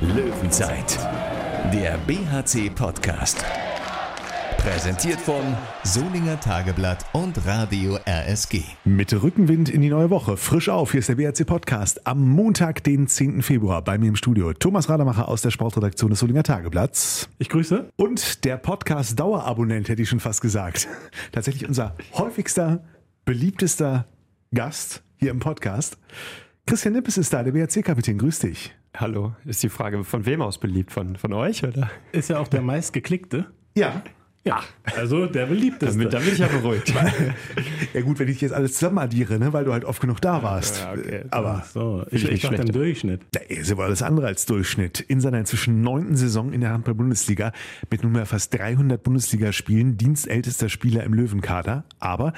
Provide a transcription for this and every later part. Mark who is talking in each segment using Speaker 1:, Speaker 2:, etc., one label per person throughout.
Speaker 1: Löwenzeit, der BHC-Podcast. Präsentiert von Solinger Tageblatt und Radio RSG.
Speaker 2: Mit Rückenwind in die neue Woche. Frisch auf, hier ist der BHC Podcast. Am Montag, den 10. Februar, bei mir im Studio Thomas Rademacher aus der Sportredaktion des Solinger Tageblatts.
Speaker 3: Ich grüße.
Speaker 2: Und der Podcast-Dauerabonnent, hätte ich schon fast gesagt. Tatsächlich unser häufigster, beliebtester Gast hier im Podcast. Christian Nippes ist da, der BHC-Kapitän. Grüß dich.
Speaker 4: Hallo, ist die Frage, von wem aus beliebt? Von, von euch oder?
Speaker 3: Ist ja auch der meistgeklickte.
Speaker 2: Ja.
Speaker 3: Ja, also der beliebteste.
Speaker 4: Damit, damit bin ich ja beruhigt.
Speaker 2: ja gut, wenn ich jetzt alles zusammen addiere, ne, weil du halt oft genug da warst.
Speaker 3: Ja, okay.
Speaker 2: Aber
Speaker 3: so, ich, ich dachte im Durchschnitt.
Speaker 2: Ja, ist aber alles andere als Durchschnitt. In seiner inzwischen neunten Saison in der Handball-Bundesliga mit nunmehr fast 300 Bundesligaspielen dienstältester Spieler im Löwenkader. Aber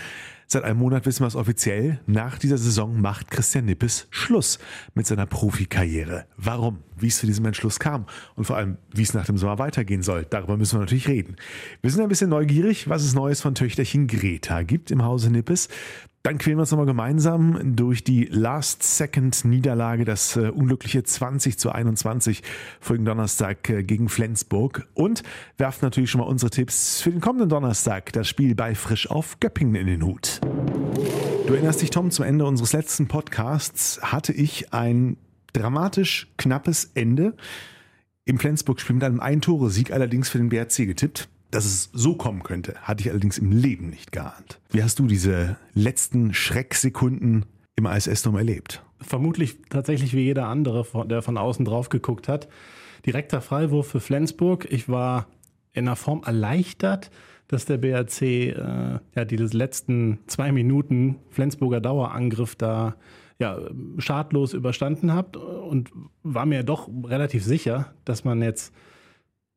Speaker 2: Seit einem Monat wissen wir es offiziell. Nach dieser Saison macht Christian Nippes Schluss mit seiner Profikarriere. Warum? Wie es zu diesem Entschluss kam und vor allem, wie es nach dem Sommer weitergehen soll. Darüber müssen wir natürlich reden. Wir sind ein bisschen neugierig, was es Neues von Töchterchen Greta gibt im Hause Nippes. Dann quälen wir uns nochmal gemeinsam durch die Last-Second-Niederlage, das äh, unglückliche 20 zu 21 vorigen Donnerstag äh, gegen Flensburg und werfen natürlich schon mal unsere Tipps für den kommenden Donnerstag, das Spiel bei Frisch auf Göppingen in den Hut. Du erinnerst dich, Tom, zum Ende unseres letzten Podcasts hatte ich ein dramatisch knappes Ende im Flensburg-Spiel mit einem Ein-Tore-Sieg allerdings für den BRC getippt. Dass es so kommen könnte, hatte ich allerdings im Leben nicht geahnt. Wie hast du diese letzten Schrecksekunden im ISS-Dom erlebt?
Speaker 3: Vermutlich tatsächlich wie jeder andere, der von außen drauf geguckt hat. Direkter Freiwurf für Flensburg. Ich war in einer Form erleichtert, dass der BRC äh, ja diese letzten zwei Minuten Flensburger Dauerangriff da ja, schadlos überstanden hat und war mir doch relativ sicher, dass man jetzt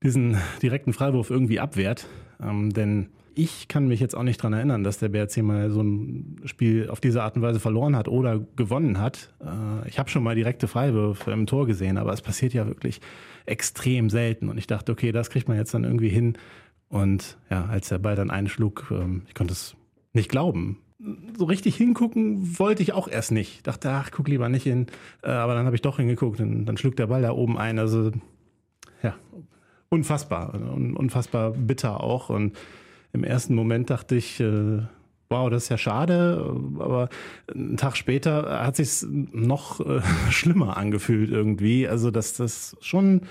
Speaker 3: diesen direkten Freiwurf irgendwie abwehrt. Ähm, denn ich kann mich jetzt auch nicht dran erinnern, dass der BRC mal so ein Spiel auf diese Art und Weise verloren hat oder gewonnen hat. Äh, ich habe schon mal direkte Freiwürfe im Tor gesehen, aber es passiert ja wirklich extrem selten. Und ich dachte, okay, das kriegt man jetzt dann irgendwie hin. Und ja, als der Ball dann einschlug, ähm, ich konnte es nicht glauben. So richtig hingucken wollte ich auch erst nicht. Ich dachte, ach, guck lieber nicht hin. Äh, aber dann habe ich doch hingeguckt und dann schlug der Ball da oben ein. Also ja, unfassbar, unfassbar bitter auch. Und im ersten Moment dachte ich, äh, wow, das ist ja schade, aber einen Tag später hat sich noch äh, schlimmer angefühlt irgendwie. Also dass das schon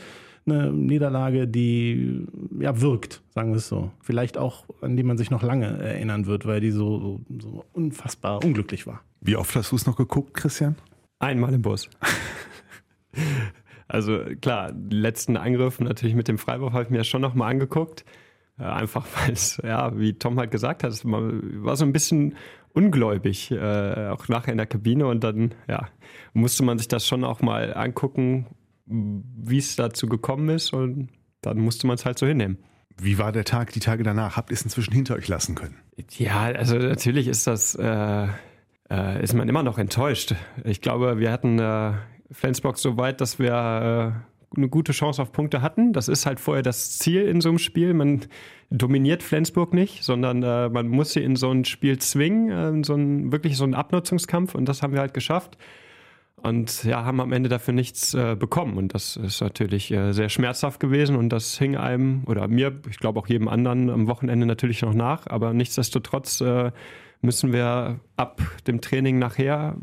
Speaker 3: eine Niederlage, die ja wirkt, sagen wir es so. Vielleicht auch, an die man sich noch lange erinnern wird, weil die so, so, so unfassbar unglücklich war.
Speaker 2: Wie oft hast du es noch geguckt, Christian?
Speaker 4: Einmal im Bus. Also klar, letzten Angriff natürlich mit dem Freiwurf habe ich mir schon nochmal angeguckt. Äh, einfach weil es, ja, wie Tom halt gesagt hat, es war so ein bisschen ungläubig, äh, auch nachher in der Kabine und dann, ja, musste man sich das schon auch mal angucken, wie es dazu gekommen ist und dann musste man es halt so hinnehmen.
Speaker 2: Wie war der Tag, die Tage danach? Habt ihr es inzwischen hinter euch lassen können?
Speaker 4: Ja, also natürlich ist das, äh, äh, ist man immer noch enttäuscht. Ich glaube, wir hatten äh, Flensburg so weit, dass wir äh, eine gute Chance auf Punkte hatten. Das ist halt vorher das Ziel in so einem Spiel. Man dominiert Flensburg nicht, sondern äh, man muss sie in so ein Spiel zwingen, äh, so ein, wirklich so einen Abnutzungskampf und das haben wir halt geschafft. Und ja, haben am Ende dafür nichts äh, bekommen. Und das ist natürlich äh, sehr schmerzhaft gewesen und das hing einem oder mir, ich glaube auch jedem anderen am Wochenende natürlich noch nach. Aber nichtsdestotrotz äh, müssen wir ab dem Training nachher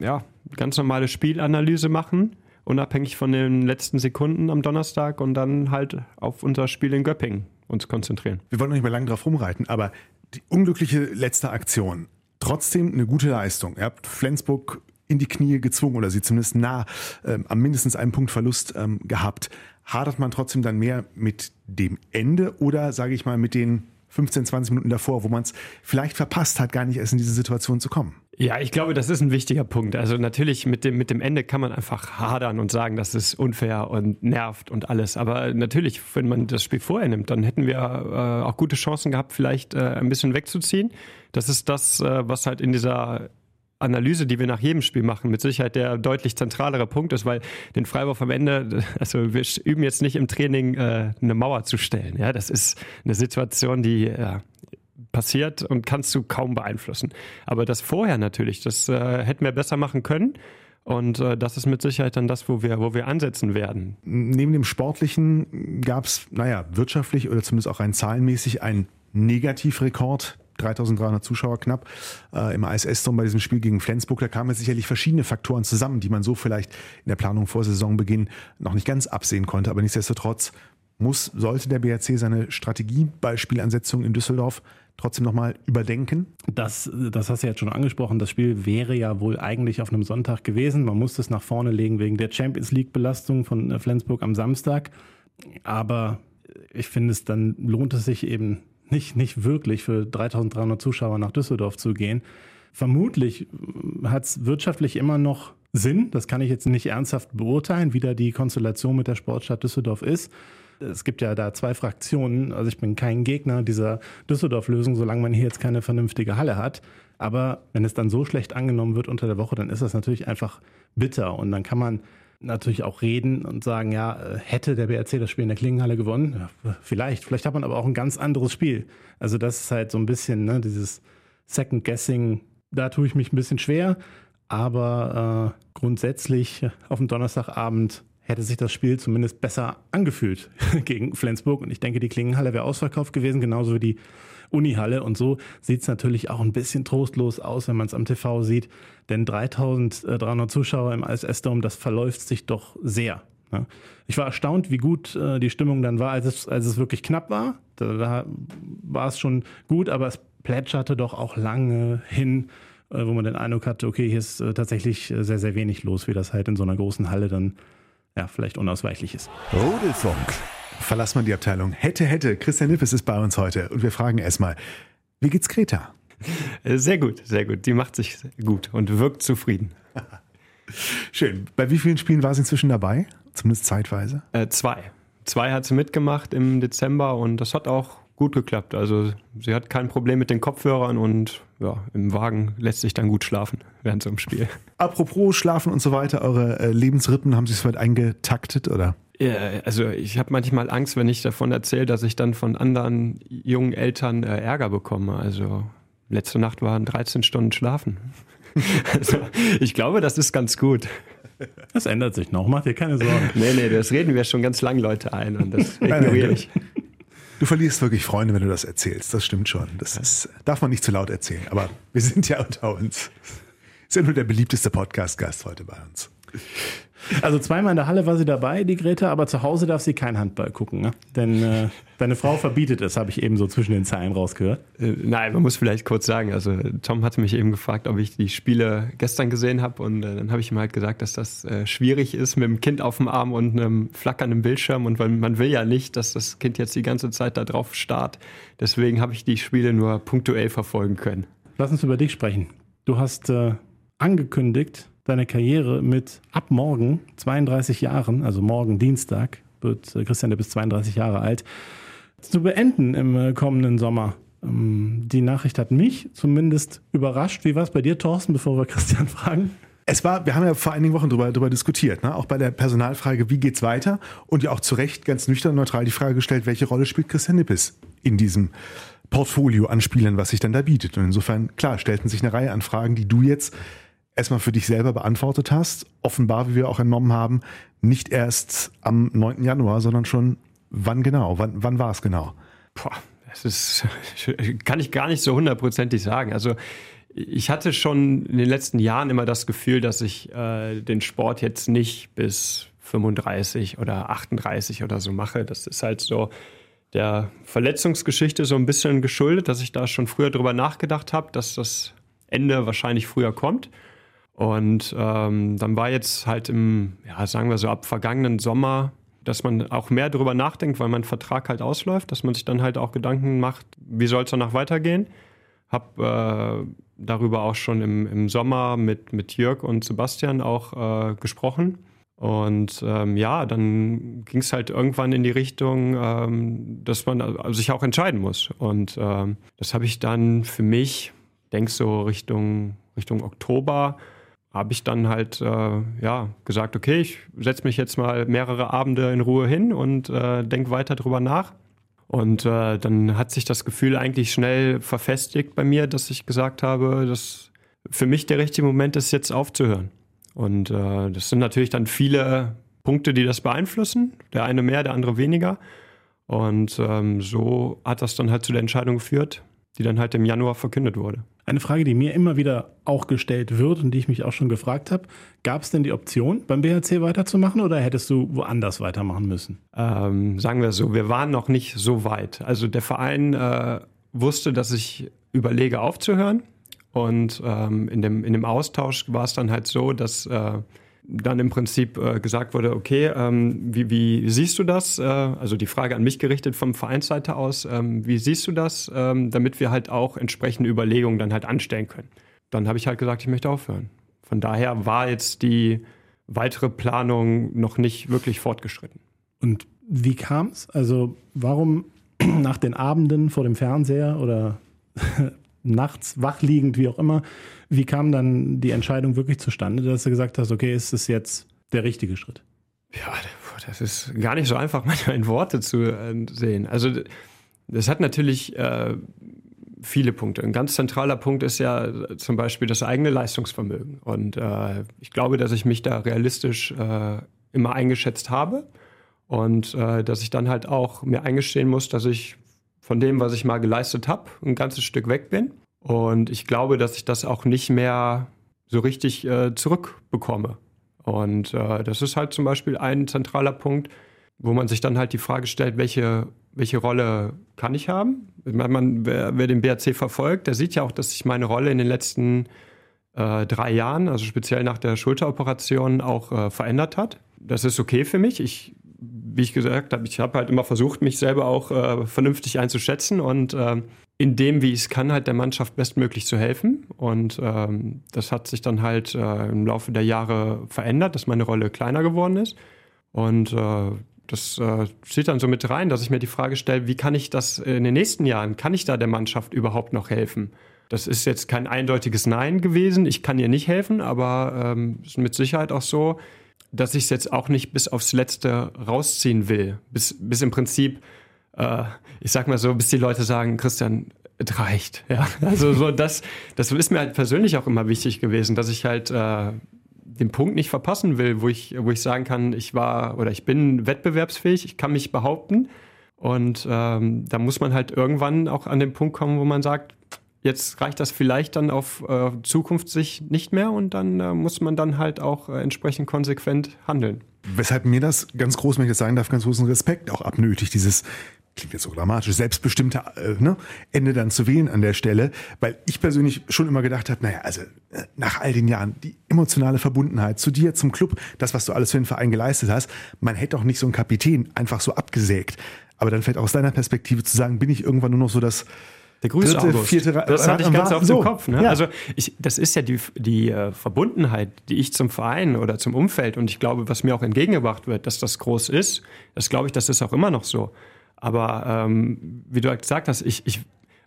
Speaker 4: ja, ganz normale Spielanalyse machen, unabhängig von den letzten Sekunden am Donnerstag und dann halt auf unser Spiel in Göppingen uns konzentrieren.
Speaker 2: Wir wollen noch nicht mehr lange drauf rumreiten, aber die unglückliche letzte Aktion, trotzdem eine gute Leistung. Ihr habt Flensburg in die Knie gezwungen oder sie zumindest nah ähm, am mindestens einen Punkt Verlust ähm, gehabt. Hadert man trotzdem dann mehr mit dem Ende oder sage ich mal mit den 15, 20 Minuten davor, wo man es vielleicht verpasst hat, gar nicht erst in diese Situation zu kommen?
Speaker 4: Ja, ich glaube, das ist ein wichtiger Punkt. Also natürlich mit dem, mit dem Ende kann man einfach hadern und sagen, das ist unfair und nervt und alles. Aber natürlich, wenn man das Spiel vorher nimmt, dann hätten wir äh, auch gute Chancen gehabt, vielleicht äh, ein bisschen wegzuziehen. Das ist das, äh, was halt in dieser Analyse, die wir nach jedem Spiel machen, mit Sicherheit der deutlich zentralere Punkt ist, weil den Freiwurf am Ende, also wir üben jetzt nicht im Training äh, eine Mauer zu stellen. Ja, das ist eine Situation, die ja, passiert und kannst du kaum beeinflussen. Aber das vorher natürlich, das äh, hätten wir besser machen können. Und äh, das ist mit Sicherheit dann das, wo wir, wo wir ansetzen werden.
Speaker 2: Neben dem Sportlichen gab es, naja, wirtschaftlich oder zumindest auch rein zahlenmäßig einen Negativrekord 3300 Zuschauer knapp äh, im ISS-Dom bei diesem Spiel gegen Flensburg. Da kamen sicherlich verschiedene Faktoren zusammen, die man so vielleicht in der Planung vor Saisonbeginn noch nicht ganz absehen konnte. Aber nichtsdestotrotz muss, sollte der BRC seine Strategie bei Spielansetzungen in Düsseldorf trotzdem nochmal überdenken?
Speaker 3: Das, das hast du jetzt schon angesprochen. Das Spiel wäre ja wohl eigentlich auf einem Sonntag gewesen. Man musste es nach vorne legen wegen der Champions League-Belastung von äh, Flensburg am Samstag. Aber ich finde es, dann lohnt es sich eben nicht, nicht wirklich für 3300 Zuschauer nach Düsseldorf zu gehen. Vermutlich hat es wirtschaftlich immer noch Sinn. Das kann ich jetzt nicht ernsthaft beurteilen, wie da die Konstellation mit der Sportstadt Düsseldorf ist. Es gibt ja da zwei Fraktionen. Also ich bin kein Gegner dieser Düsseldorf-Lösung, solange man hier jetzt keine vernünftige Halle hat. Aber wenn es dann so schlecht angenommen wird unter der Woche, dann ist das natürlich einfach bitter. Und dann kann man natürlich auch reden und sagen, ja, äh, hätte der BRC das Spiel in der Klingenhalle gewonnen? Ja, vielleicht. Vielleicht hat man aber auch ein ganz anderes Spiel. Also das ist halt so ein bisschen ne, dieses Second Guessing. Da tue ich mich ein bisschen schwer. Aber äh, grundsätzlich auf dem Donnerstagabend hätte sich das Spiel zumindest besser angefühlt gegen Flensburg. Und ich denke, die Klingenhalle wäre ausverkauft gewesen, genauso wie die Unihalle. Und so sieht es natürlich auch ein bisschen trostlos aus, wenn man es am TV sieht. Denn 3300 Zuschauer im ISS-Dome, das verläuft sich doch sehr. Ne? Ich war erstaunt, wie gut äh, die Stimmung dann war, als es, als es wirklich knapp war. Da, da war es schon gut, aber es plätscherte doch auch lange hin, äh, wo man den Eindruck hatte, okay, hier ist äh, tatsächlich sehr, sehr wenig los, wie das halt in so einer großen Halle dann ja, vielleicht unausweichlich ist.
Speaker 1: Rudelfunk.
Speaker 2: Verlass mal die Abteilung. Hätte, hätte. Christian Nippes ist bei uns heute und wir fragen erstmal, wie geht's Greta?
Speaker 4: Sehr gut, sehr gut. Die macht sich gut und wirkt zufrieden.
Speaker 2: Schön. Bei wie vielen Spielen war sie inzwischen dabei? Zumindest zeitweise?
Speaker 4: Äh, zwei. Zwei hat sie mitgemacht im Dezember und das hat auch gut geklappt. Also sie hat kein Problem mit den Kopfhörern und ja, im Wagen lässt sich dann gut schlafen während so einem Spiel.
Speaker 2: Apropos Schlafen und so weiter, eure äh, Lebensrhythmen, haben Sie es weit eingetaktet oder?
Speaker 4: Ja, also ich habe manchmal Angst, wenn ich davon erzähle, dass ich dann von anderen jungen Eltern äh, Ärger bekomme. Also letzte Nacht waren 13 Stunden schlafen. also ich glaube, das ist ganz gut.
Speaker 3: Das ändert sich noch, mach dir keine Sorgen.
Speaker 4: Nee, nee, das reden wir schon ganz lang Leute ein und das ignoriere ich.
Speaker 2: Du verlierst wirklich Freunde, wenn du das erzählst. Das stimmt schon. Das ist, darf man nicht zu laut erzählen. Aber wir sind ja unter uns. Ist ja nur der beliebteste Podcast-Gast heute bei uns.
Speaker 3: Also zweimal in der Halle war sie dabei, die Greta, aber zu Hause darf sie kein Handball gucken, ne? Denn äh, deine Frau verbietet es, habe ich eben so zwischen den Zeilen rausgehört.
Speaker 4: Äh, nein, man muss vielleicht kurz sagen, also Tom hatte mich eben gefragt, ob ich die Spiele gestern gesehen habe und äh, dann habe ich ihm halt gesagt, dass das äh, schwierig ist mit dem Kind auf dem Arm und einem flackernden Bildschirm und weil man will ja nicht, dass das Kind jetzt die ganze Zeit da drauf starrt. Deswegen habe ich die Spiele nur punktuell verfolgen können.
Speaker 3: Lass uns über dich sprechen. Du hast äh, angekündigt, deine Karriere mit ab morgen 32 Jahren, also morgen Dienstag, wird äh, Christian, der bis 32 Jahre alt, zu beenden im äh, kommenden Sommer. Ähm, die Nachricht hat mich zumindest überrascht. Wie war es bei dir, Thorsten, bevor wir Christian fragen?
Speaker 2: Es war, wir haben ja vor einigen Wochen darüber, darüber diskutiert, ne? auch bei der Personalfrage, wie geht's weiter? Und ja auch zu Recht ganz nüchtern neutral die Frage gestellt, welche Rolle spielt Christian Nippes in diesem Portfolio an Spielern, was sich dann da bietet? Und insofern, klar, stellten sich eine Reihe an Fragen, die du jetzt erstmal für dich selber beantwortet hast. Offenbar, wie wir auch entnommen haben, nicht erst am 9. Januar, sondern schon wann genau? Wann, wann war es genau?
Speaker 4: Boah, das ist, kann ich gar nicht so hundertprozentig sagen. Also ich hatte schon in den letzten Jahren immer das Gefühl, dass ich äh, den Sport jetzt nicht bis 35 oder 38 oder so mache. Das ist halt so der Verletzungsgeschichte so ein bisschen geschuldet, dass ich da schon früher drüber nachgedacht habe, dass das Ende wahrscheinlich früher kommt. Und ähm, dann war jetzt halt im, ja, sagen wir so, ab vergangenen Sommer, dass man auch mehr darüber nachdenkt, weil mein Vertrag halt ausläuft, dass man sich dann halt auch Gedanken macht, wie soll es danach weitergehen. Hab äh, darüber auch schon im, im Sommer mit, mit Jörg und Sebastian auch äh, gesprochen. Und ähm, ja, dann ging es halt irgendwann in die Richtung, ähm, dass man also sich auch entscheiden muss. Und ähm, das habe ich dann für mich, denk so Richtung, Richtung Oktober, habe ich dann halt äh, ja, gesagt, okay, ich setze mich jetzt mal mehrere Abende in Ruhe hin und äh, denke weiter drüber nach. Und äh, dann hat sich das Gefühl eigentlich schnell verfestigt bei mir, dass ich gesagt habe, dass für mich der richtige Moment ist, jetzt aufzuhören. Und äh, das sind natürlich dann viele Punkte, die das beeinflussen. Der eine mehr, der andere weniger. Und ähm, so hat das dann halt zu der Entscheidung geführt, die dann halt im Januar verkündet wurde.
Speaker 3: Eine Frage, die mir immer wieder auch gestellt wird und die ich mich auch schon gefragt habe, gab es denn die Option, beim BHC weiterzumachen oder hättest du woanders weitermachen müssen?
Speaker 4: Ähm, sagen wir so, wir waren noch nicht so weit. Also der Verein äh, wusste, dass ich überlege aufzuhören und ähm, in, dem, in dem Austausch war es dann halt so, dass äh, dann im Prinzip äh, gesagt wurde, okay, ähm, wie, wie, siehst du das? Äh, also die Frage an mich gerichtet vom Vereinsseite aus, ähm, wie siehst du das, ähm, damit wir halt auch entsprechende Überlegungen dann halt anstellen können. Dann habe ich halt gesagt, ich möchte aufhören. Von daher war jetzt die weitere Planung noch nicht wirklich fortgeschritten.
Speaker 3: Und wie kam es? Also warum nach den Abenden vor dem Fernseher oder nachts wachliegend, wie auch immer, wie kam dann die Entscheidung wirklich zustande, dass du gesagt hast, okay, ist das jetzt der richtige Schritt?
Speaker 4: Ja, das ist gar nicht so einfach, manchmal in Worte zu äh, sehen. Also das hat natürlich äh, viele Punkte. Ein ganz zentraler Punkt ist ja zum Beispiel das eigene Leistungsvermögen. Und äh, ich glaube, dass ich mich da realistisch äh, immer eingeschätzt habe und äh, dass ich dann halt auch mir eingestehen muss, dass ich von dem, was ich mal geleistet habe, ein ganzes Stück weg bin. Und ich glaube, dass ich das auch nicht mehr so richtig äh, zurückbekomme. Und äh, das ist halt zum Beispiel ein zentraler Punkt, wo man sich dann halt die Frage stellt, welche, welche Rolle kann ich haben? Ich meine, man, wer, wer den BRC verfolgt, der sieht ja auch, dass sich meine Rolle in den letzten äh, drei Jahren, also speziell nach der Schulteroperation, auch äh, verändert hat. Das ist okay für mich. Ich wie ich gesagt habe, ich habe halt immer versucht, mich selber auch äh, vernünftig einzuschätzen und äh, in dem, wie ich es kann, halt der Mannschaft bestmöglich zu helfen. Und ähm, das hat sich dann halt äh, im Laufe der Jahre verändert, dass meine Rolle kleiner geworden ist. Und äh, das äh, zieht dann so mit rein, dass ich mir die Frage stelle, wie kann ich das in den nächsten Jahren, kann ich da der Mannschaft überhaupt noch helfen? Das ist jetzt kein eindeutiges Nein gewesen. Ich kann ihr nicht helfen, aber ähm, ist mit Sicherheit auch so, dass ich es jetzt auch nicht bis aufs Letzte rausziehen will. Bis, bis im Prinzip, äh, ich sag mal so, bis die Leute sagen, Christian, es reicht. Ja? Also so das, das ist mir halt persönlich auch immer wichtig gewesen, dass ich halt äh, den Punkt nicht verpassen will, wo ich, wo ich sagen kann, ich war oder ich bin wettbewerbsfähig, ich kann mich behaupten. Und ähm, da muss man halt irgendwann auch an den Punkt kommen, wo man sagt, Jetzt reicht das vielleicht dann auf äh, Zukunftssicht nicht mehr und dann äh, muss man dann halt auch äh, entsprechend konsequent handeln.
Speaker 2: Weshalb mir das ganz groß, wenn ich das sagen darf, ganz großen Respekt auch abnötigt, dieses klingt jetzt so dramatisch, selbstbestimmte äh, ne, Ende dann zu wählen an der Stelle, weil ich persönlich schon immer gedacht habe, naja, also äh, nach all den Jahren, die emotionale Verbundenheit zu dir, zum Club, das, was du alles für den Verein geleistet hast, man hätte doch nicht so einen Kapitän einfach so abgesägt. Aber dann fällt aus deiner Perspektive zu sagen, bin ich irgendwann nur noch so das
Speaker 4: der Grüße Dritte, August. Vierte, das hatte ich ganz auf so. dem Kopf. Ne? Ja. Also ich, das ist ja die, die äh, Verbundenheit, die ich zum Verein oder zum Umfeld und ich glaube, was mir auch entgegengebracht wird, dass das groß ist, das glaube ich, das ist auch immer noch so. Aber ähm, wie du halt gesagt hast, ich, ich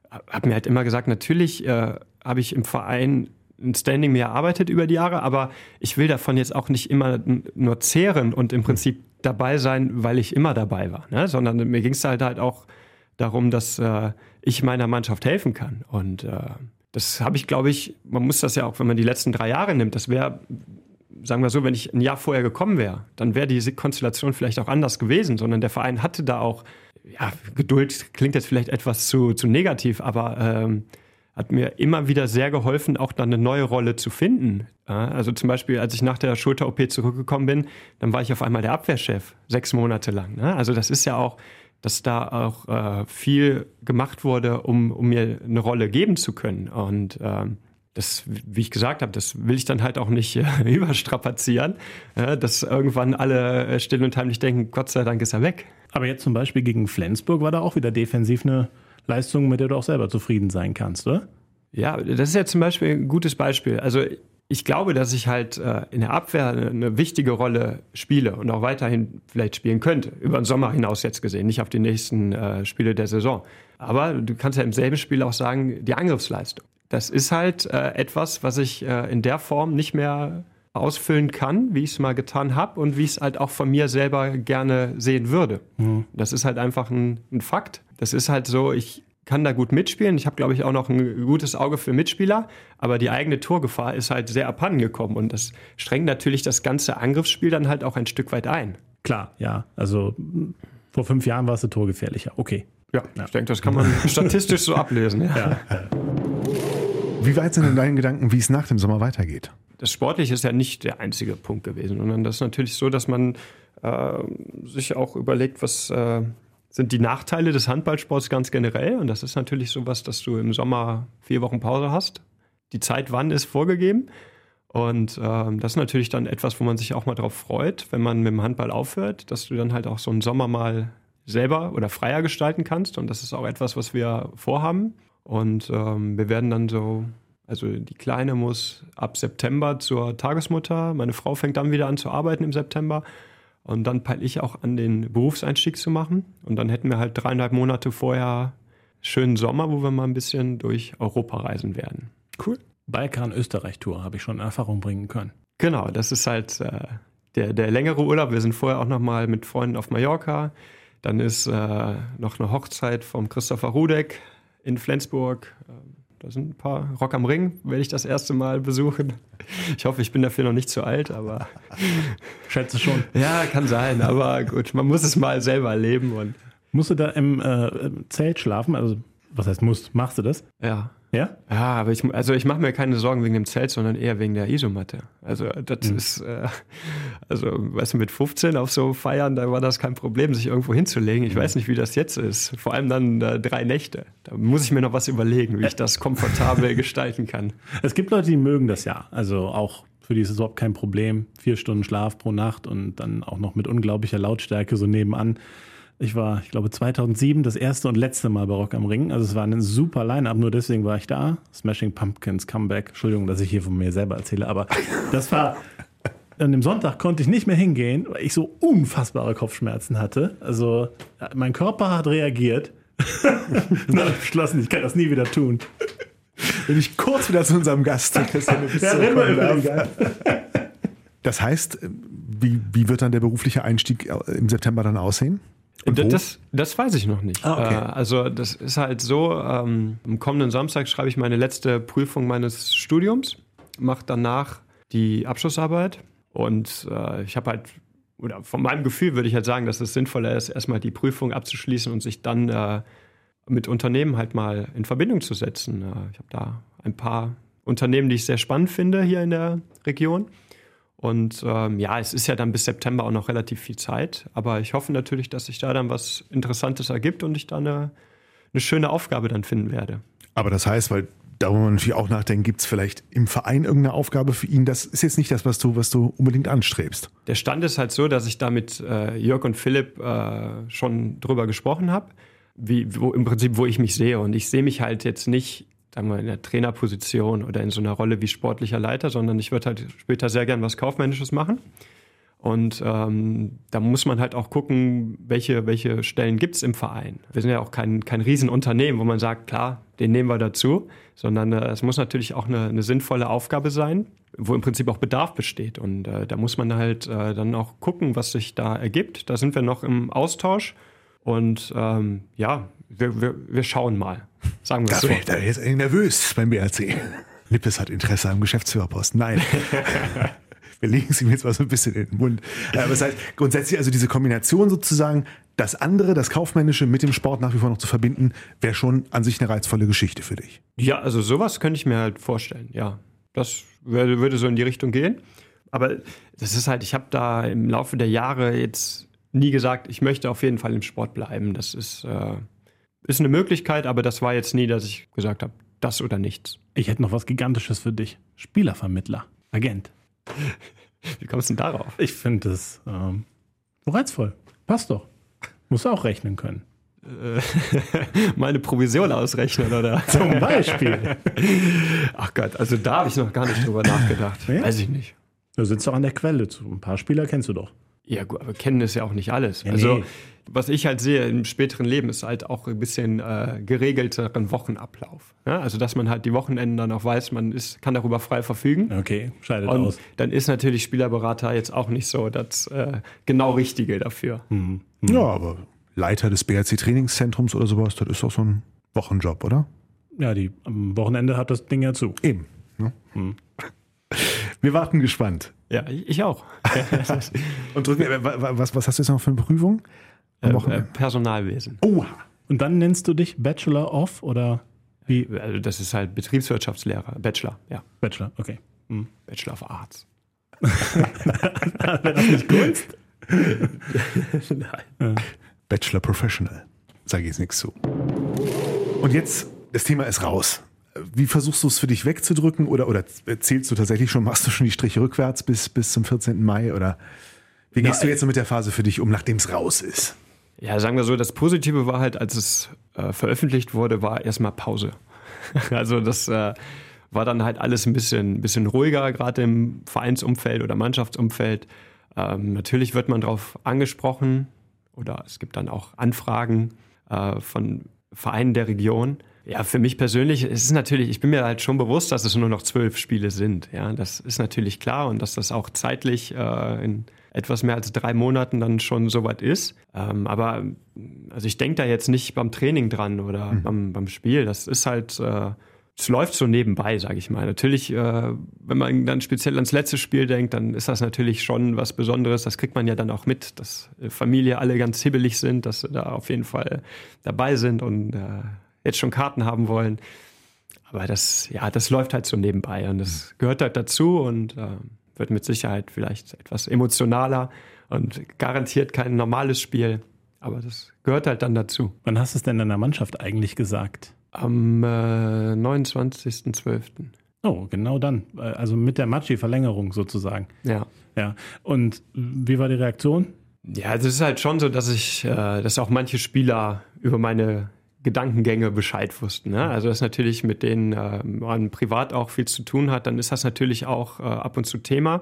Speaker 4: habe mir halt immer gesagt, natürlich äh, habe ich im Verein ein Standing mir erarbeitet über die Jahre, aber ich will davon jetzt auch nicht immer nur zehren und im Prinzip dabei sein, weil ich immer dabei war, ne? sondern mir ging es halt halt auch darum, dass äh, ich meiner Mannschaft helfen kann. Und äh, das habe ich, glaube ich, man muss das ja auch, wenn man die letzten drei Jahre nimmt, das wäre, sagen wir so, wenn ich ein Jahr vorher gekommen wäre, dann wäre diese Konstellation vielleicht auch anders gewesen, sondern der Verein hatte da auch, ja, Geduld klingt jetzt vielleicht etwas zu, zu negativ, aber ähm, hat mir immer wieder sehr geholfen, auch dann eine neue Rolle zu finden. Also zum Beispiel, als ich nach der Schulter-OP zurückgekommen bin, dann war ich auf einmal der Abwehrchef, sechs Monate lang. Ne? Also das ist ja auch, dass da auch äh, viel gemacht wurde, um, um mir eine Rolle geben zu können. Und ähm, das, wie ich gesagt habe, das will ich dann halt auch nicht äh, überstrapazieren, äh, dass irgendwann alle äh, still und heimlich denken, Gott sei Dank ist er weg.
Speaker 3: Aber jetzt zum Beispiel gegen Flensburg war da auch wieder defensiv eine Leistung, mit der du auch selber zufrieden sein kannst, oder?
Speaker 4: Ja, das ist ja zum Beispiel ein gutes Beispiel. Also ich glaube, dass ich halt äh, in der Abwehr eine, eine, wichtige Rolle spiele und auch weiterhin vielleicht spielen könnte. Über den Sommer hinaus jetzt gesehen, nicht auf die nächsten äh, Spiele der Saison. Aber du kannst ja im selben Spiel auch sagen, die Angriffsleistung. Das ist halt äh, etwas, was ich äh, in der Form nicht mehr ausfüllen kann, wie ich es mal getan habe und wie ich es halt auch von mir selber gerne sehen würde. Mhm. Das ist halt einfach ein, ein Fakt. Das ist halt so, ich kann da gut mitspielen. Ich habe, glaube ich, auch noch ein gutes Auge für Mitspieler, aber die eigene Torgefahr ist halt sehr abhanden gekommen und das strengt natürlich das ganze Angriffsspiel dann halt auch ein Stück weit ein.
Speaker 3: Klar, ja. Also vor fünf Jahren warst du torgefährlicher. Okay.
Speaker 4: Ja, ja. ich denke, das kann man statistisch so ablesen. Ja. ja.
Speaker 2: Wie weit sind denn deine Gedanken, wie es nach dem Sommer weitergeht?
Speaker 4: Das Sportliche ist ja nicht der einzige Punkt gewesen, sondern das ist natürlich so, dass man äh, sich auch überlegt, was äh, sind die Nachteile des Handballsports ganz generell. Und das ist natürlich sowas, dass du im Sommer vier Wochen Pause hast. Die Zeit wann ist vorgegeben. Und äh, das ist natürlich dann etwas, wo man sich auch mal drauf freut, wenn man mit dem Handball aufhört, dass du dann halt auch so einen Sommer mal selber oder freier gestalten kannst. Und das ist auch etwas, was wir vorhaben. Und ähm, wir werden dann so, also die Kleine muss ab September zur Tagesmutter. Meine Frau fängt dann wieder an zu arbeiten im September. Und dann peile ich auch an, den Berufseinstieg zu machen. Und dann hätten wir halt dreieinhalb Monate vorher schönen Sommer, wo wir mal ein bisschen durch Europa reisen werden.
Speaker 3: Cool. Balkan-Österreich-Tour habe ich schon in Erfahrung bringen können.
Speaker 4: Genau, das ist halt äh, der, der längere Urlaub. Wir sind vorher auch noch mal mit Freunden auf Mallorca. Dann ist äh, noch eine Hochzeit vom Christopher Rudek in Flensburg. Da sind ein paar Rock am Ring, werde ich das erste Mal besuchen. Ich hoffe, ich bin dafür noch nicht zu alt, aber.
Speaker 3: Schätze schon.
Speaker 4: Ja, kann sein, aber gut, man muss es mal selber erleben. Und
Speaker 3: musst du da im äh, Zelt schlafen? Also, was heißt musst? Machst du das?
Speaker 4: Ja.
Speaker 3: Ja?
Speaker 4: Ja, aber ich, also ich mache mir keine Sorgen wegen dem Zelt, sondern eher wegen der Isomatte. Also das mhm. ist, äh, also weißt du, mit 15 auf so Feiern, da war das kein Problem, sich irgendwo hinzulegen. Ich mhm. weiß nicht, wie das jetzt ist. Vor allem dann äh, drei Nächte. Da muss ich mir noch was überlegen, wie ich das komfortabel gestalten kann.
Speaker 3: Es gibt Leute, die mögen das ja. Also auch für die ist es überhaupt kein Problem. Vier Stunden Schlaf pro Nacht und dann auch noch mit unglaublicher Lautstärke so nebenan. Ich war, ich glaube, 2007 das erste und letzte Mal bei Rock am Ring. Also es war ein super Line-Up, nur deswegen war ich da. Smashing Pumpkins Comeback. Entschuldigung, dass ich hier von mir selber erzähle, aber das war... An dem Sonntag konnte ich nicht mehr hingehen, weil ich so unfassbare Kopfschmerzen hatte. Also mein Körper hat reagiert. Dann beschlossen, ich kann das nie wieder tun.
Speaker 2: Wenn ich kurz wieder zu unserem Gast ja, Das heißt, wie, wie wird dann der berufliche Einstieg im September dann aussehen?
Speaker 4: Das, das weiß ich noch nicht. Ah, okay. Äh, also das ist halt so, ähm, am kommenden Samstag schreibe ich meine letzte Prüfung meines Studiums, mache danach die Abschlussarbeit und äh, ich habe halt, oder von meinem Gefühl würde ich halt sagen, dass es sinnvoller ist, erstmal die Prüfung abzuschließen und sich dann äh, mit Unternehmen halt mal in Verbindung zu setzen. Äh, ich habe da ein paar Unternehmen, die ich sehr spannend finde hier in der Region. Und ähm, ja, es ist ja dann bis September auch noch relativ viel Zeit. Aber ich hoffe natürlich, dass sich da dann was Interessantes ergibt und ich da eine, eine schöne Aufgabe dann finden werde.
Speaker 2: Aber das heißt, weil da wollen wir natürlich auch nachdenken, gibt es vielleicht im Verein irgendeine Aufgabe für ihn? Das ist jetzt nicht das, was du, was du unbedingt anstrebst.
Speaker 4: Der Stand ist halt so, dass ich da mit äh, Jörg und Philipp äh, schon drüber gesprochen habe, wie, wo im Prinzip, wo ich mich sehe. Und ich sehe mich halt jetzt nicht sagen wir, in der Trainerposition oder in so einer Rolle wie sportlicher Leiter, sondern ich würde halt später sehr gern was Kaufmännisches machen. Und ähm, da muss man halt auch gucken, welche, welche Stellen gibt es im Verein. Wir sind ja auch kein, kein Riesenunternehmen, wo man sagt, klar, den nehmen wir dazu, sondern äh, es muss natürlich auch eine, eine sinnvolle Aufgabe sein, wo im Prinzip auch Bedarf besteht. Und äh, da muss man halt äh, dann auch gucken, was sich da ergibt. Da sind wir noch im Austausch. Und ähm, ja, wir, wir, wir schauen mal. Sagen wir das so.
Speaker 2: Da ist nervös beim BRC. Lippes hat Interesse am Geschäftsführerposten. Nein. wir legen es ihm jetzt mal so ein bisschen in den Mund. Aber das heißt, grundsätzlich, also diese Kombination sozusagen, das andere, das Kaufmännische mit dem Sport nach wie vor noch zu verbinden, wäre schon an sich eine reizvolle Geschichte für dich.
Speaker 4: Ja, also sowas könnte ich mir halt vorstellen, ja. Das würde, würde so in die Richtung gehen. Aber das ist halt, ich habe da im Laufe der Jahre jetzt nie gesagt, ich möchte auf jeden Fall im Sport bleiben. Das ist, äh, ist eine Möglichkeit, aber das war jetzt nie, dass ich gesagt habe, das oder nichts.
Speaker 3: Ich hätte noch was Gigantisches für dich. Spielervermittler, Agent.
Speaker 4: Wie kommst du denn darauf?
Speaker 3: Ich finde das ähm, reizvoll. Passt doch. Muss auch rechnen können.
Speaker 4: Äh, meine Provision ausrechnen, oder?
Speaker 3: Zum Beispiel.
Speaker 4: Ach Gott, also da habe ich noch gar nicht drüber nachgedacht. Ja? Weiß ich nicht.
Speaker 3: Du sitzt doch an der Quelle. Ein paar Spieler kennst du doch.
Speaker 4: Ja, gut, aber kennen ist ja auch nicht alles. Ja, also, nee. was ich halt sehe im späteren Leben, ist halt auch ein bisschen äh, geregelteren Wochenablauf. Ja? Also, dass man halt die Wochenenden dann auch weiß, man ist, kann darüber frei verfügen.
Speaker 3: Okay, scheidet Und aus.
Speaker 4: Dann ist natürlich Spielerberater jetzt auch nicht so das äh, genau Richtige dafür. Mhm.
Speaker 2: Mhm. Ja, aber Leiter des BRC Trainingszentrums oder sowas, das ist doch so ein Wochenjob, oder?
Speaker 3: Ja, die, am Wochenende hat das Ding ja zu.
Speaker 2: Eben. Ne? Wir warten gespannt.
Speaker 4: Ja, ich auch.
Speaker 2: Und drücken, äh, was, was hast du jetzt noch für eine Prüfung? Am
Speaker 4: Äh,
Speaker 2: Wochenende?
Speaker 4: Personalwesen.
Speaker 2: Oha.
Speaker 3: Und dann nennst du dich Bachelor of oder wie?
Speaker 4: Also das ist halt Betriebswirtschaftslehrer, Bachelor, ja.
Speaker 3: Bachelor, okay. Hm.
Speaker 4: Bachelor of Arts.
Speaker 3: Wäre das nicht Kunst?
Speaker 2: Bachelor Professional. Sage ich jetzt nichts zu. Und jetzt, das Thema ist raus. Wie versuchst du es für dich wegzudrücken oder, oder zählst du tatsächlich schon, machst du schon die Striche rückwärts bis, bis zum 14. Mai oder wie gehst du jetzt so mit der Phase für dich um, nachdem es raus ist?
Speaker 4: Ja, sagen wir so, das Positive war halt, als es äh, veröffentlicht wurde, war erstmal Pause. also das äh, war dann halt alles ein bisschen, bisschen ruhiger, gerade im Vereinsumfeld oder Mannschaftsumfeld. Ähm, natürlich wird man darauf angesprochen oder es gibt dann auch Anfragen äh, von Vereinen der Region. Ja, für mich persönlich es ist natürlich, ich bin mir halt schon bewusst, dass es nur noch zwölf Spiele sind. Ja, das ist natürlich klar und dass das auch zeitlich äh, in etwas mehr als drei Monaten dann schon soweit ist. Ähm, aber also ich denke da jetzt nicht beim Training dran oder beim, beim Spiel. Das ist halt, äh, es läuft so nebenbei, sage ich mal. Natürlich, äh, wenn man dann speziell ans letzte Spiel denkt, dann ist das natürlich schon was Besonderes. Das kriegt man ja dann auch mit, dass äh, Familie alle ganz hibbelig sind, dass sie da auf jeden Fall dabei sind und äh, jetzt schon Karten haben wollen. Aber das, ja, das läuft halt so nebenbei und das gehört halt dazu und äh, wird mit Sicherheit vielleicht etwas emotionaler und garantiert kein normales Spiel. Aber das gehört halt dann dazu.
Speaker 3: Wann hast du es denn deiner Mannschaft eigentlich gesagt?
Speaker 4: Am äh, 29.12.
Speaker 3: Oh, genau dann. Also mit der Matschi-Verlängerung sozusagen.
Speaker 4: Ja.
Speaker 3: Ja. Und wie war die Reaktion?
Speaker 4: Ja, also es ist halt schon so, dass ich, äh, dass auch manche Spieler über meine Gedankengänge Bescheid wussten. Ne? Also das natürlich mit denen äh, man privat auch viel zu tun hat, dann ist das natürlich auch äh, ab und zu Thema.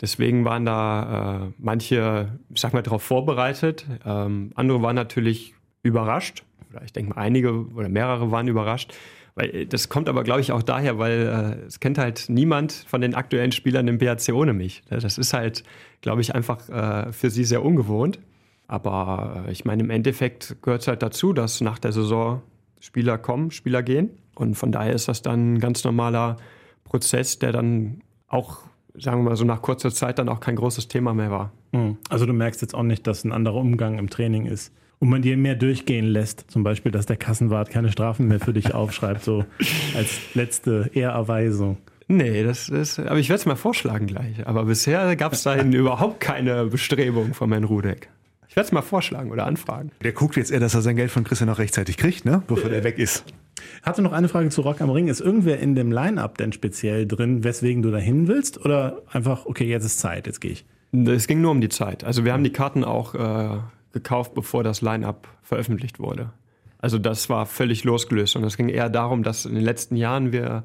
Speaker 4: Deswegen waren da äh, manche, ich sag mal, darauf vorbereitet. Ähm, andere waren natürlich überrascht. Oder ich denke mal, einige oder mehrere waren überrascht. Weil äh, das kommt aber, glaube ich, auch daher, weil äh, es kennt halt niemand von den aktuellen Spielern im BHC ohne mich. Das ist halt, glaube ich, einfach äh, für sie sehr ungewohnt. Aber äh, ich meine, im Endeffekt gehört es halt dazu, dass nach der Saison Spieler kommen, Spieler gehen. Und von daher ist das dann ein ganz normaler Prozess, der dann auch, sagen wir mal so, nach kurzer Zeit dann auch kein großes Thema mehr war.
Speaker 3: Hm. Also du merkst jetzt auch nicht, dass ein anderer Umgang im Training ist. Und man dir mehr durchgehen lässt. Zum Beispiel, dass der Kassenwart keine Strafen mehr für dich aufschreibt, so als letzte Ehrerweisung.
Speaker 4: Nee, das ist, aber ich werde es mal vorschlagen gleich. Aber bisher gab es dahin überhaupt keine Bestrebung von Herrn Rudek. Ich werde es mal vorschlagen oder anfragen.
Speaker 2: Der guckt jetzt eher, dass er sein Geld von Christian noch rechtzeitig kriegt, ne? bevor der weg ist.
Speaker 3: Hatte noch eine Frage zu Rock am Ring. Ist irgendwer in dem Line-Up denn speziell drin, weswegen du da hin willst? Oder einfach, okay, jetzt ist Zeit, jetzt gehe ich?
Speaker 4: Es ging nur um die Zeit. Also wir haben die Karten auch äh, gekauft, bevor das Line-Up veröffentlicht wurde. Also das war völlig losgelöst. Und es ging eher darum, dass in den letzten Jahren wir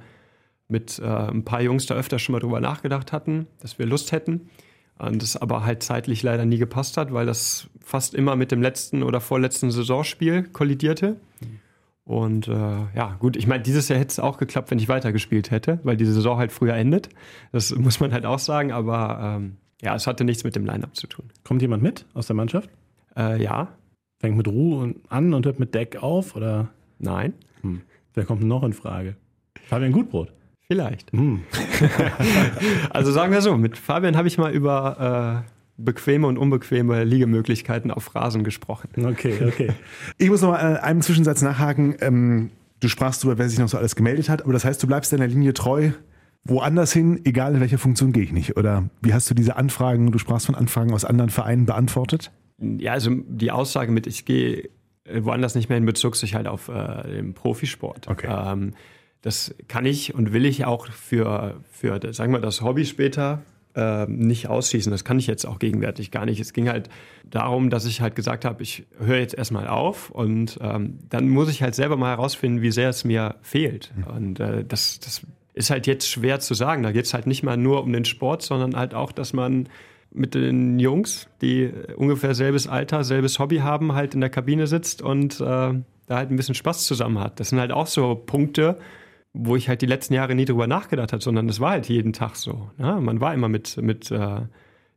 Speaker 4: mit äh, ein paar Jungs da öfter schon mal drüber nachgedacht hatten, dass wir Lust hätten. Und das aber halt zeitlich leider nie gepasst hat, weil das fast immer mit dem letzten oder vorletzten Saisonspiel kollidierte. Und äh, ja, gut, ich meine, dieses Jahr hätte es auch geklappt, wenn ich weitergespielt hätte, weil die Saison halt früher endet. Das muss man halt auch sagen, aber ähm, ja, es hatte nichts mit dem Line-Up zu tun.
Speaker 3: Kommt jemand mit aus der Mannschaft?
Speaker 4: Äh, ja,
Speaker 3: Fängt mit Ruhe an und hört mit Deck auf? Oder
Speaker 4: nein,
Speaker 3: wer kommt noch in Frage? Fabian Gutbrot.
Speaker 4: Vielleicht.
Speaker 3: Hm.
Speaker 4: Also sagen wir so, mit Fabian habe ich mal über äh, bequeme und unbequeme Liegemöglichkeiten auf Rasen gesprochen.
Speaker 3: Okay, okay.
Speaker 2: Ich muss noch mal an einem Zwischensatz nachhaken. Ähm, du sprachst darüber, wer sich noch so alles gemeldet hat, aber das heißt, du bleibst deiner Linie treu. Woanders hin, egal in welcher Funktion gehe ich nicht. Oder wie hast du diese Anfragen, du sprachst von Anfragen aus anderen Vereinen beantwortet?
Speaker 4: Ja, also die Aussage mit, ich gehe äh, woanders nicht mehr hin, bezog sich halt auf äh, den Profisport.
Speaker 2: Okay.
Speaker 4: Ähm, das kann ich und will ich auch für, für sagen wir, das Hobby später äh, nicht ausschließen. Das kann ich jetzt auch gegenwärtig gar nicht. Es ging halt darum, dass ich halt gesagt habe, ich höre jetzt erstmal auf und ähm, dann muss ich halt selber mal herausfinden, wie sehr es mir fehlt. Und äh, das, das ist halt jetzt schwer zu sagen. Da geht es halt nicht mal nur um den Sport, sondern halt auch, dass man mit den Jungs, die ungefähr selbes Alter, selbes Hobby haben, halt in der Kabine sitzt und äh, da halt ein bisschen Spaß zusammen hat. Das sind halt auch so Punkte, wo ich halt die letzten Jahre nie drüber nachgedacht habe, sondern das war halt jeden Tag so. Ne? Man war immer mit, mit äh,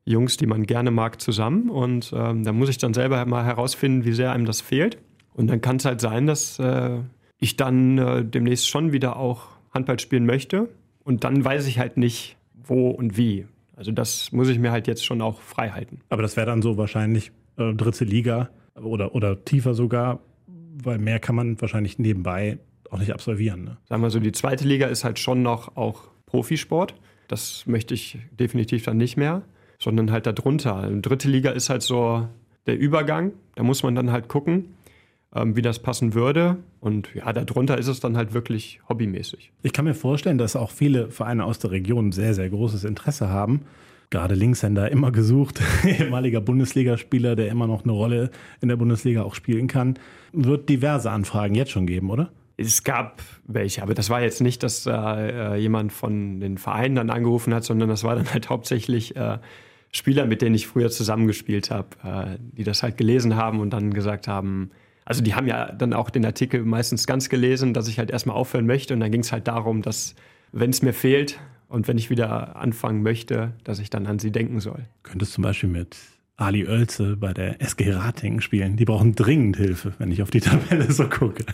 Speaker 4: Jungs, die man gerne mag, zusammen und ähm, da muss ich dann selber mal herausfinden, wie sehr einem das fehlt. Und dann kann es halt sein, dass, äh, ich dann äh, demnächst schon wieder auch Handball spielen möchte. Und dann weiß ich halt nicht, wo und wie. Also das muss ich mir halt jetzt schon auch frei halten.
Speaker 3: Aber das wäre dann so wahrscheinlich äh, dritte Liga oder, oder tiefer sogar, weil mehr kann man wahrscheinlich nebenbei auch nicht absolvieren. Ne?
Speaker 4: Sagen wir so, die zweite Liga ist halt schon noch auch Profisport. Das möchte ich definitiv dann nicht mehr, sondern halt darunter. Die dritte Liga ist halt so der Übergang. Da muss man dann halt gucken, ähm, wie das passen würde. Und ja, darunter ist es dann halt wirklich hobbymäßig.
Speaker 3: Ich kann mir vorstellen, dass auch viele Vereine aus der Region sehr, sehr großes Interesse haben. Gerade Linkshänder immer gesucht, ehemaliger Bundesligaspieler, der immer noch eine Rolle in der Bundesliga auch spielen kann. Wird diverse Anfragen jetzt schon geben, oder?
Speaker 4: Es gab welche, aber das war jetzt nicht, dass äh, jemand von den Vereinen dann angerufen hat, sondern das war dann halt hauptsächlich äh, Spieler, mit denen ich früher zusammengespielt habe, äh, die das halt gelesen haben und dann gesagt haben, also die haben ja dann auch den Artikel meistens ganz gelesen, dass ich halt erstmal aufhören möchte. Und dann ging es halt darum, dass, wenn es mir fehlt und wenn ich wieder anfangen möchte, dass ich dann an sie denken soll.
Speaker 3: Könntest zum Beispiel mit Ali Oelze bei der SG Ratingen spielen. Die brauchen dringend Hilfe, wenn ich auf die Tabelle so gucke.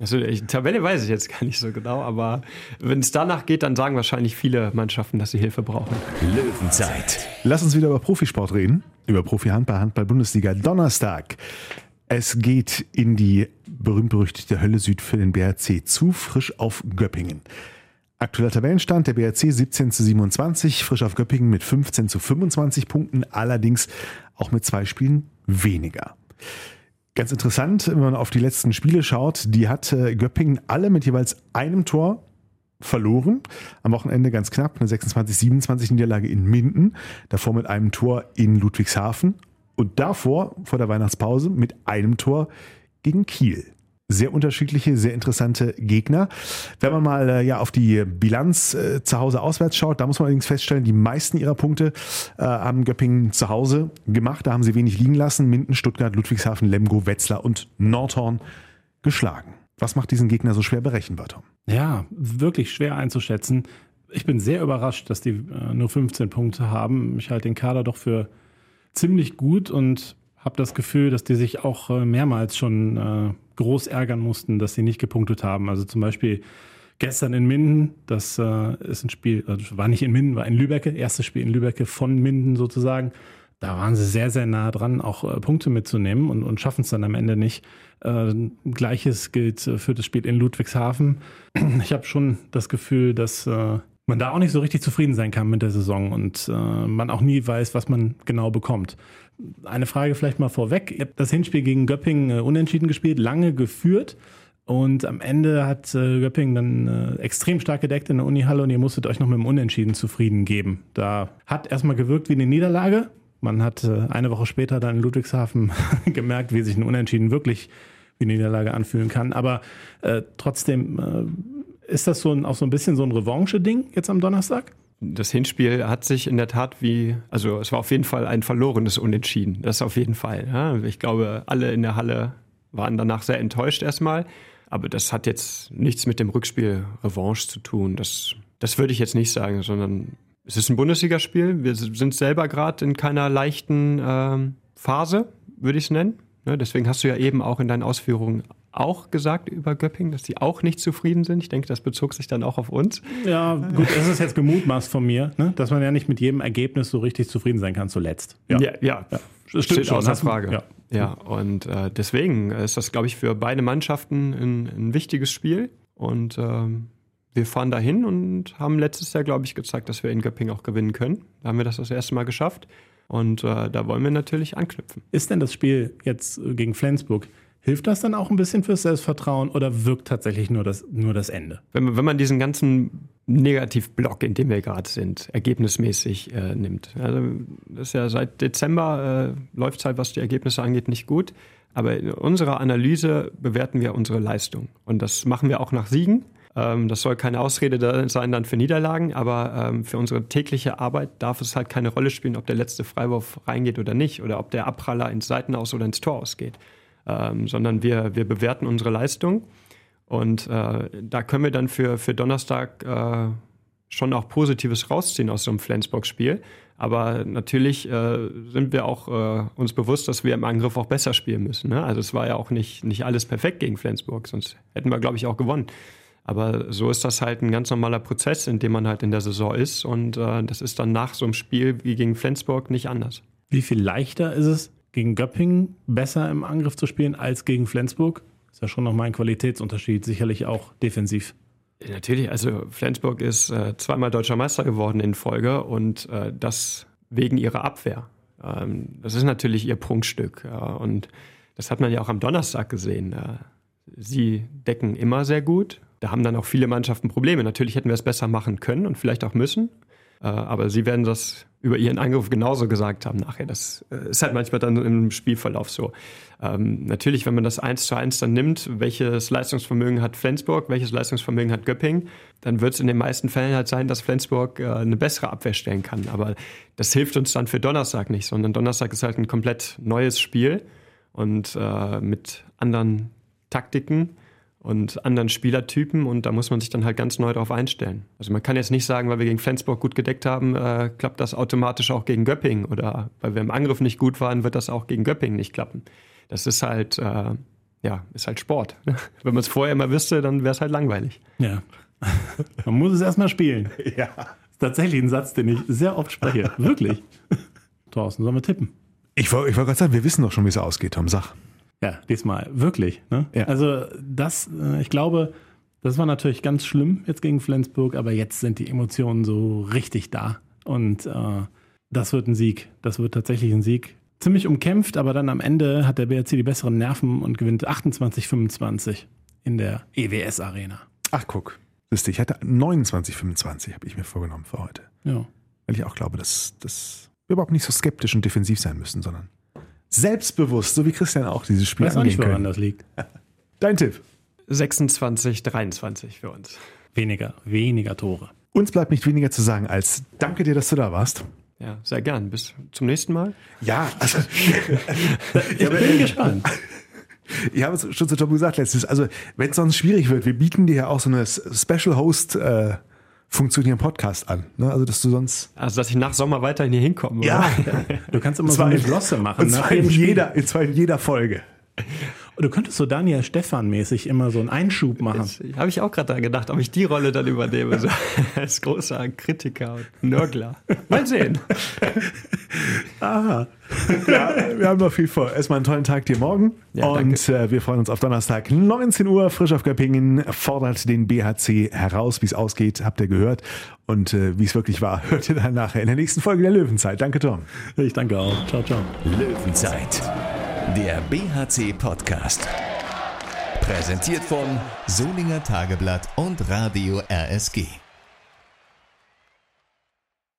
Speaker 4: Also die Tabelle weiß ich jetzt gar nicht so genau, aber wenn es danach geht, dann sagen wahrscheinlich viele Mannschaften, dass sie Hilfe brauchen.
Speaker 1: Löwenzeit.
Speaker 2: Lass uns wieder über Profisport reden, über Profi-Handball, Handball-Bundesliga. Donnerstag es geht in die berühmt-berüchtigte Hölle Süd für den BRC zu, frisch auf Göppingen. Aktueller Tabellenstand, der BRC 17 zu 27, frisch auf Göppingen mit 15 zu 25 Punkten, allerdings auch mit zwei Spielen weniger. Ganz interessant, wenn man auf die letzten Spiele schaut, die hat Göppingen alle mit jeweils einem Tor verloren. Am Wochenende ganz knapp eine 26-27 Niederlage in Minden, davor mit einem Tor in Ludwigshafen und davor, vor der Weihnachtspause, mit einem Tor gegen Kiel. Sehr unterschiedliche, sehr interessante Gegner. Wenn man mal äh, ja auf die Bilanz äh, zu Hause auswärts schaut, da muss man allerdings feststellen, die meisten ihrer Punkte äh, haben Göppingen zu Hause gemacht. Da haben sie wenig liegen lassen. Minden, Stuttgart, Ludwigshafen, Lemgo, Wetzlar und Nordhorn geschlagen. Was macht diesen Gegner so schwer berechenbar, Tom?
Speaker 3: Ja, wirklich schwer einzuschätzen. Ich bin sehr überrascht, dass die äh, nur 15 Punkte haben. Ich halte den Kader doch für ziemlich gut und habe das Gefühl, dass die sich auch äh, mehrmals schon äh, groß ärgern mussten, dass sie nicht gepunktet haben. Also zum Beispiel gestern in Minden, das äh, ist ein Spiel, also war nicht in Minden, war in Lübecke, erstes Spiel in Lübecke von Minden sozusagen. Da waren sie sehr, sehr nah dran, auch Punkte mitzunehmen und, und schaffen es dann am Ende nicht. Gleiches gilt für das Spiel in Ludwigshafen. Ich habe schon das Gefühl, dass man da auch nicht so richtig zufrieden sein kann mit der Saison und äh, man auch nie weiß, was man genau bekommt. Eine Frage vielleicht mal vorweg. Ihr habt das Hinspiel gegen Göppingen äh, unentschieden gespielt, lange geführt. Und am Ende hat äh, Göppingen dann äh, extrem stark gedeckt in der Unihalle und ihr musstet euch noch mit dem Unentschieden zufrieden geben. Da hat erstmal gewirkt wie eine Niederlage. Man hat eine Woche später dann in Ludwigshafen gemerkt, wie sich ein Unentschieden wirklich wie eine Niederlage anfühlen kann. Aber trotzdem ist das so ein, auch so ein bisschen so ein Revanche-Ding jetzt am Donnerstag?
Speaker 4: Das Hinspiel hat sich in der Tat wie, also es war auf jeden Fall ein verlorenes Unentschieden. Das auf jeden Fall. Ja. Ich glaube, alle in der Halle waren danach sehr enttäuscht erstmal. Aber das hat jetzt nichts mit dem Rückspiel Revanche zu tun. Das, das würde ich jetzt nicht sagen, sondern es ist ein Bundesligaspiel. Wir sind selber gerade in keiner leichten ähm, Phase, würde ich es nennen. Ne, deswegen hast du ja eben auch in deinen Ausführungen auch gesagt über Göpping, dass sie auch nicht zufrieden sind. Ich denke, das bezog sich dann auch auf uns.
Speaker 3: Ja, gut, das ist jetzt gemutmaßt von mir, ne? dass man ja nicht mit jedem Ergebnis so richtig zufrieden sein kann zuletzt.
Speaker 4: Ja, ja. ja. ja. Das stimmt schon. Außer Frage. Ja, ja und äh, deswegen ist das, glaube ich, für beide Mannschaften ein, ein wichtiges Spiel. Und ähm, wir fahren dahin und haben letztes Jahr, glaube ich, gezeigt, dass wir in Göpping auch gewinnen können. Da haben wir das das erste Mal geschafft. Und äh, da wollen wir natürlich anknüpfen.
Speaker 3: Ist denn das Spiel jetzt gegen Flensburg Hilft das dann auch ein bisschen fürs Selbstvertrauen oder wirkt tatsächlich nur das, nur das Ende?
Speaker 4: Wenn, wenn man diesen ganzen Negativblock, in dem wir gerade sind, ergebnismäßig äh, nimmt. Also das ist ja seit Dezember äh, läuft es halt, was die Ergebnisse angeht, nicht gut. Aber in unserer Analyse bewerten wir unsere Leistung. Und das machen wir auch nach Siegen. Ähm, das soll keine Ausrede sein dann für Niederlagen, aber ähm, für unsere tägliche Arbeit darf es halt keine Rolle spielen, ob der letzte Freiwurf reingeht oder nicht oder ob der Abpraller ins Seitenaus oder ins Tor ausgeht ähm, sondern wir, wir bewerten unsere Leistung. Und äh, da können wir dann für, für Donnerstag äh, schon auch Positives rausziehen aus so einem Flensburg-Spiel. Aber natürlich äh, sind wir auch äh, uns bewusst, dass wir im Angriff auch besser spielen müssen. Ne? Also es war ja auch nicht, nicht alles perfekt gegen Flensburg, sonst hätten wir, glaube ich, auch gewonnen. Aber so ist das halt ein ganz normaler Prozess, in dem man halt in der Saison ist. Und äh, das ist dann nach so einem Spiel wie gegen Flensburg nicht anders.
Speaker 3: Wie viel leichter ist es, gegen Göppingen besser im Angriff zu spielen als gegen Flensburg? Ist ja schon nochmal ein Qualitätsunterschied, sicherlich auch defensiv.
Speaker 4: Natürlich, also Flensburg ist äh, zweimal deutscher Meister geworden in Folge und äh, das wegen ihrer Abwehr. Ähm, das ist natürlich ihr Prunkstück. Äh, und das hat man ja auch am Donnerstag gesehen. Äh, sie decken immer sehr gut. Da haben dann auch viele Mannschaften Probleme. Natürlich hätten wir es besser machen können und vielleicht auch müssen. Äh, aber sie werden das über ihren Angriff genauso gesagt haben nachher. Das äh, ist halt manchmal dann im Spielverlauf so. Ähm, natürlich, wenn man das eins zu eins dann nimmt, welches Leistungsvermögen hat Flensburg, welches Leistungsvermögen hat Göpping, dann wird es in den meisten Fällen halt sein, dass Flensburg äh, eine bessere Abwehr stellen kann. Aber das hilft uns dann für Donnerstag nicht, sondern Donnerstag ist halt ein komplett neues Spiel und äh, mit anderen Taktiken und anderen Spielertypen und da muss man sich dann halt ganz neu darauf einstellen. Also man kann jetzt nicht sagen, weil wir gegen Flensburg gut gedeckt haben, äh, klappt das automatisch auch gegen Göpping oder weil wir im Angriff nicht gut waren, wird das auch gegen Göpping nicht klappen. Das ist halt, äh, ja, ist halt Sport. Wenn man es vorher immer wüsste, dann wäre es halt langweilig.
Speaker 3: Ja. Man muss es erstmal spielen.
Speaker 2: Ja.
Speaker 3: Das ist tatsächlich ein Satz, den ich sehr oft spreche. Wirklich. Thorsten, sollen wir tippen?
Speaker 2: Ich wollte ich wollt gerade sagen, wir wissen doch schon, wie es ausgeht, Tom. Sag.
Speaker 3: Ja, diesmal. Wirklich. Ne?
Speaker 2: Ja.
Speaker 3: Also das, äh, ich glaube, das war natürlich ganz schlimm jetzt gegen Flensburg, aber jetzt sind die Emotionen so richtig da. Und äh, das wird ein Sieg. Das wird tatsächlich ein Sieg. Ziemlich umkämpft, aber dann am Ende hat der BRC die besseren Nerven und gewinnt 28-25 in der EWS Arena.
Speaker 2: Ach, guck. Siehst du, ich hatte 29, 25 habe ich mir vorgenommen für heute.
Speaker 3: Ja.
Speaker 2: Weil ich auch glaube, dass, dass wir überhaupt nicht so skeptisch und defensiv sein müssen, sondern selbstbewusst, so wie Christian auch dieses Spiel
Speaker 3: Weiß auch nicht, woran
Speaker 2: können.
Speaker 3: das liegt.
Speaker 2: Dein Tipp.
Speaker 4: 26, 23 für uns.
Speaker 3: Weniger, weniger Tore.
Speaker 2: Uns bleibt nicht weniger zu sagen als danke dir, dass du da warst.
Speaker 4: Ja, sehr gern. Bis zum nächsten Mal.
Speaker 2: Ja, also
Speaker 3: Ich bin gespannt.
Speaker 2: ich habe es schon zu Tom gesagt letztens. Also, wenn es sonst schwierig wird, wir bieten dir ja auch so eine Special Host äh, Funktion hier im Podcast an. Ne? Also, dass du sonst.
Speaker 4: Also, dass ich nach Sommer weiterhin hier hinkomme.
Speaker 2: Ja,
Speaker 3: Du kannst immer so eine
Speaker 2: in-
Speaker 3: Glosse machen.
Speaker 2: Und
Speaker 3: nach
Speaker 2: zwar in jeder, und zwar in jeder Folge.
Speaker 3: Du könntest so Daniel Stefan-mäßig immer so einen Einschub machen.
Speaker 4: Habe ich auch gerade daran gedacht, ob ich die Rolle dann übernehme, so als großer Kritiker und Nörgler. Mal sehen.
Speaker 2: Ja, wir haben noch viel vor. Erstmal einen tollen Tag dir morgen.
Speaker 4: Ja,
Speaker 2: und äh, wir freuen uns auf Donnerstag, 19 Uhr. Frisch auf Göppingen fordert den BHC heraus. Wie es ausgeht, habt ihr gehört. Und äh, wie es wirklich war, hört ihr dann nachher in der nächsten Folge der Löwenzeit. Danke, Tom.
Speaker 3: Ich danke auch. Ciao, ciao.
Speaker 1: Löwenzeit, der BHC-Podcast. Präsentiert von Solinger Tageblatt und Radio RSG.